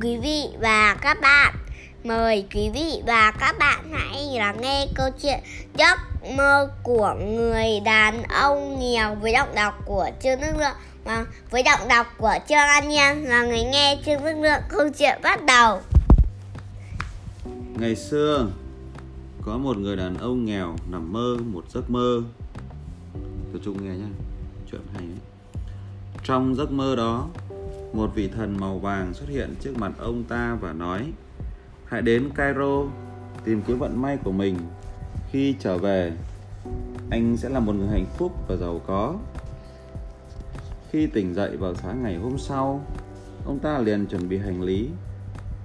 quý vị và các bạn. Mời quý vị và các bạn hãy lắng nghe câu chuyện giấc mơ của người đàn ông nghèo với giọng đọc của Trương Đức Lượng và với giọng đọc của Trương An Nhiên và người nghe Trương Đức Lượng câu chuyện bắt đầu. Ngày xưa có một người đàn ông nghèo nằm mơ một giấc mơ. tập trung nghe nhé, chuyện hay ấy. Trong giấc mơ đó, một vị thần màu vàng xuất hiện trước mặt ông ta và nói: "Hãy đến Cairo tìm kiếm vận may của mình. Khi trở về, anh sẽ là một người hạnh phúc và giàu có." Khi tỉnh dậy vào sáng ngày hôm sau, ông ta liền chuẩn bị hành lý,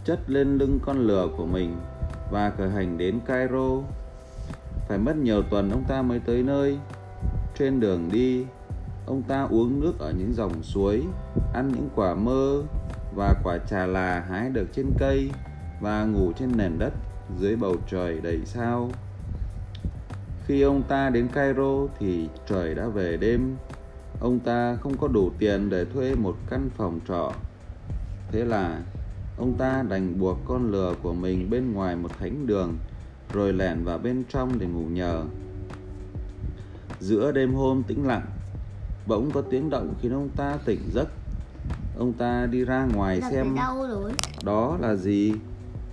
chất lên lưng con lừa của mình và khởi hành đến Cairo. Phải mất nhiều tuần ông ta mới tới nơi. Trên đường đi, ông ta uống nước ở những dòng suối, ăn những quả mơ và quả trà là hái được trên cây và ngủ trên nền đất dưới bầu trời đầy sao. Khi ông ta đến Cairo thì trời đã về đêm. Ông ta không có đủ tiền để thuê một căn phòng trọ. Thế là ông ta đành buộc con lừa của mình bên ngoài một thánh đường rồi lẻn vào bên trong để ngủ nhờ. Giữa đêm hôm tĩnh lặng, bỗng có tiếng động khiến ông ta tỉnh giấc. Ông ta đi ra ngoài xem đâu rồi? đó là gì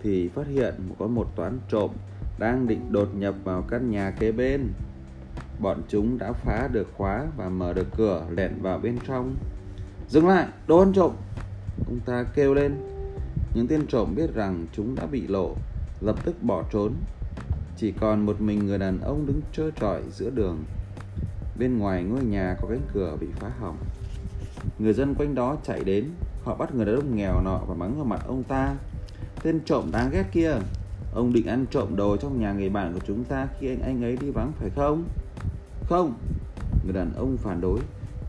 thì phát hiện có một toán trộm đang định đột nhập vào căn nhà kế bên. Bọn chúng đã phá được khóa và mở được cửa lẻn vào bên trong. Dừng lại, đồ ăn trộm! Ông ta kêu lên. Những tên trộm biết rằng chúng đã bị lộ, lập tức bỏ trốn. Chỉ còn một mình người đàn ông đứng trơ trọi giữa đường. Bên ngoài ngôi nhà có cánh cửa bị phá hỏng. Người dân quanh đó chạy đến, họ bắt người đàn ông nghèo nọ và mắng vào mặt ông ta. Tên trộm đáng ghét kia, ông định ăn trộm đồ trong nhà người bạn của chúng ta khi anh anh ấy đi vắng phải không? Không, người đàn ông phản đối.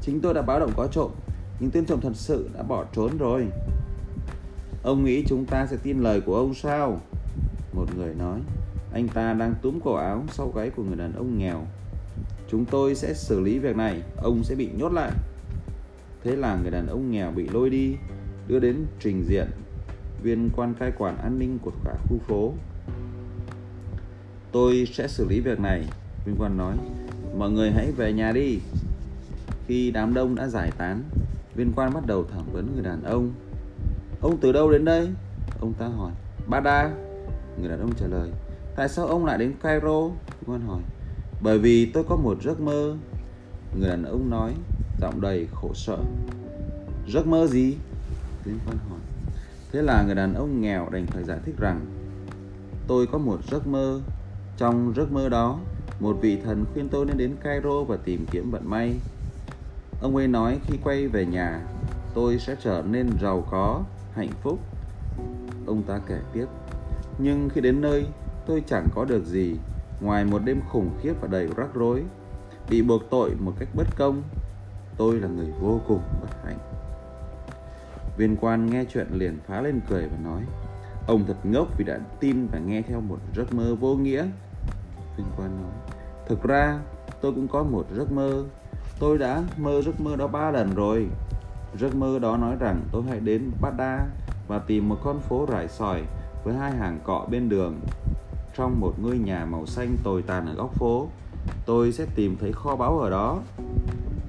Chính tôi đã báo động có trộm, nhưng tên trộm thật sự đã bỏ trốn rồi. Ông nghĩ chúng ta sẽ tin lời của ông sao? Một người nói. Anh ta đang túm cổ áo sau gáy của người đàn ông nghèo. Chúng tôi sẽ xử lý việc này, ông sẽ bị nhốt lại. Thế là người đàn ông nghèo bị lôi đi, đưa đến trình diện viên quan cai quản an ninh của cả khu phố. Tôi sẽ xử lý việc này, viên quan nói. Mọi người hãy về nhà đi. Khi đám đông đã giải tán, viên quan bắt đầu thẩm vấn người đàn ông. Ông từ đâu đến đây? Ông ta hỏi. Bada. Người đàn ông trả lời. Tại sao ông lại đến Cairo? Viên quan hỏi. Bởi vì tôi có một giấc mơ. Người đàn ông nói, giọng đầy khổ sở. Giấc mơ gì? tiếng quan hỏi. Thế là người đàn ông nghèo đành phải giải thích rằng Tôi có một giấc mơ Trong giấc mơ đó Một vị thần khuyên tôi nên đến Cairo và tìm kiếm vận may Ông ấy nói khi quay về nhà Tôi sẽ trở nên giàu có, hạnh phúc Ông ta kể tiếp Nhưng khi đến nơi tôi chẳng có được gì Ngoài một đêm khủng khiếp và đầy rắc rối, Bị buộc tội một cách bất công, Tôi là người vô cùng bất hạnh. Viên quan nghe chuyện liền phá lên cười và nói, Ông thật ngốc vì đã tin và nghe theo một giấc mơ vô nghĩa. Viên quan nói, Thực ra, tôi cũng có một giấc mơ. Tôi đã mơ giấc mơ đó ba lần rồi. Giấc mơ đó nói rằng tôi hãy đến Baghdad và tìm một con phố rải sỏi với hai hàng cọ bên đường. Trong một ngôi nhà màu xanh tồi tàn ở góc phố, tôi sẽ tìm thấy kho báu ở đó.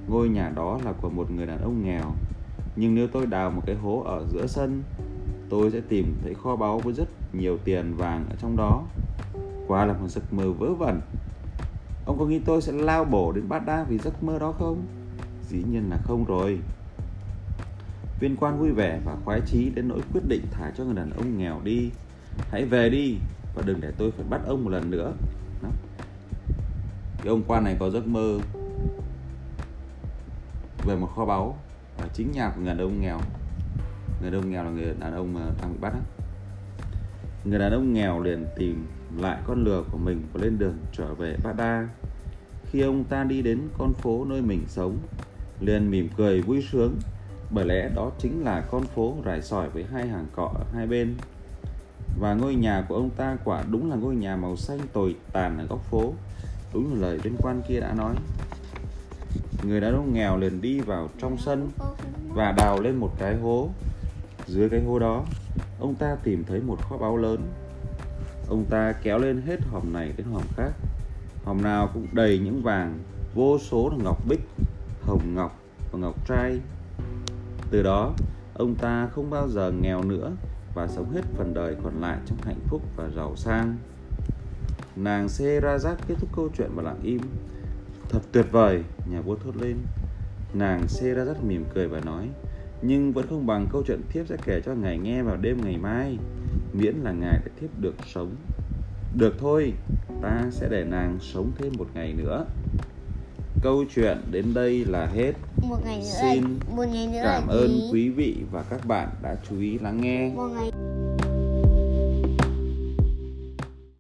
Ngôi nhà đó là của một người đàn ông nghèo. Nhưng nếu tôi đào một cái hố ở giữa sân, tôi sẽ tìm thấy kho báu với rất nhiều tiền vàng ở trong đó. quá là một giấc mơ vớ vẩn. Ông có nghĩ tôi sẽ lao bổ đến bát đa vì giấc mơ đó không? Dĩ nhiên là không rồi. Viên quan vui vẻ và khoái chí đến nỗi quyết định thả cho người đàn ông nghèo đi. Hãy về đi và đừng để tôi phải bắt ông một lần nữa. Đó. Cái ông quan này có giấc mơ về một kho báu ở chính nhà của người đàn ông nghèo. Người đàn ông nghèo là người đàn ông mà đang bị bắt á. Người đàn ông nghèo liền tìm lại con lừa của mình và lên đường trở về Baghdad. Khi ông ta đi đến con phố nơi mình sống, liền mỉm cười vui sướng bởi lẽ đó chính là con phố rải sỏi với hai hàng cọ ở hai bên và ngôi nhà của ông ta quả đúng là ngôi nhà màu xanh tồi tàn ở góc phố. Đúng như lời viên quan kia đã nói. Người đàn ông nghèo liền đi vào trong sân và đào lên một cái hố. Dưới cái hố đó, ông ta tìm thấy một kho báu lớn. Ông ta kéo lên hết hòm này đến hòm khác. Hòm nào cũng đầy những vàng, vô số là ngọc bích, hồng ngọc và ngọc trai. Từ đó, ông ta không bao giờ nghèo nữa và sống hết phần đời còn lại trong hạnh phúc và giàu sang. Nàng Serazat kết thúc câu chuyện và lặng im. Thật tuyệt vời, nhà vua thốt lên. Nàng Serazat mỉm cười và nói, nhưng vẫn không bằng câu chuyện thiếp sẽ kể cho ngài nghe vào đêm ngày mai. Miễn là ngài đã thiếp được sống. Được thôi, ta sẽ để nàng sống thêm một ngày nữa câu chuyện đến đây là hết. Một ngày nữa Xin một ngày nữa cảm ơn quý vị và các bạn đã chú ý lắng nghe. Một ngày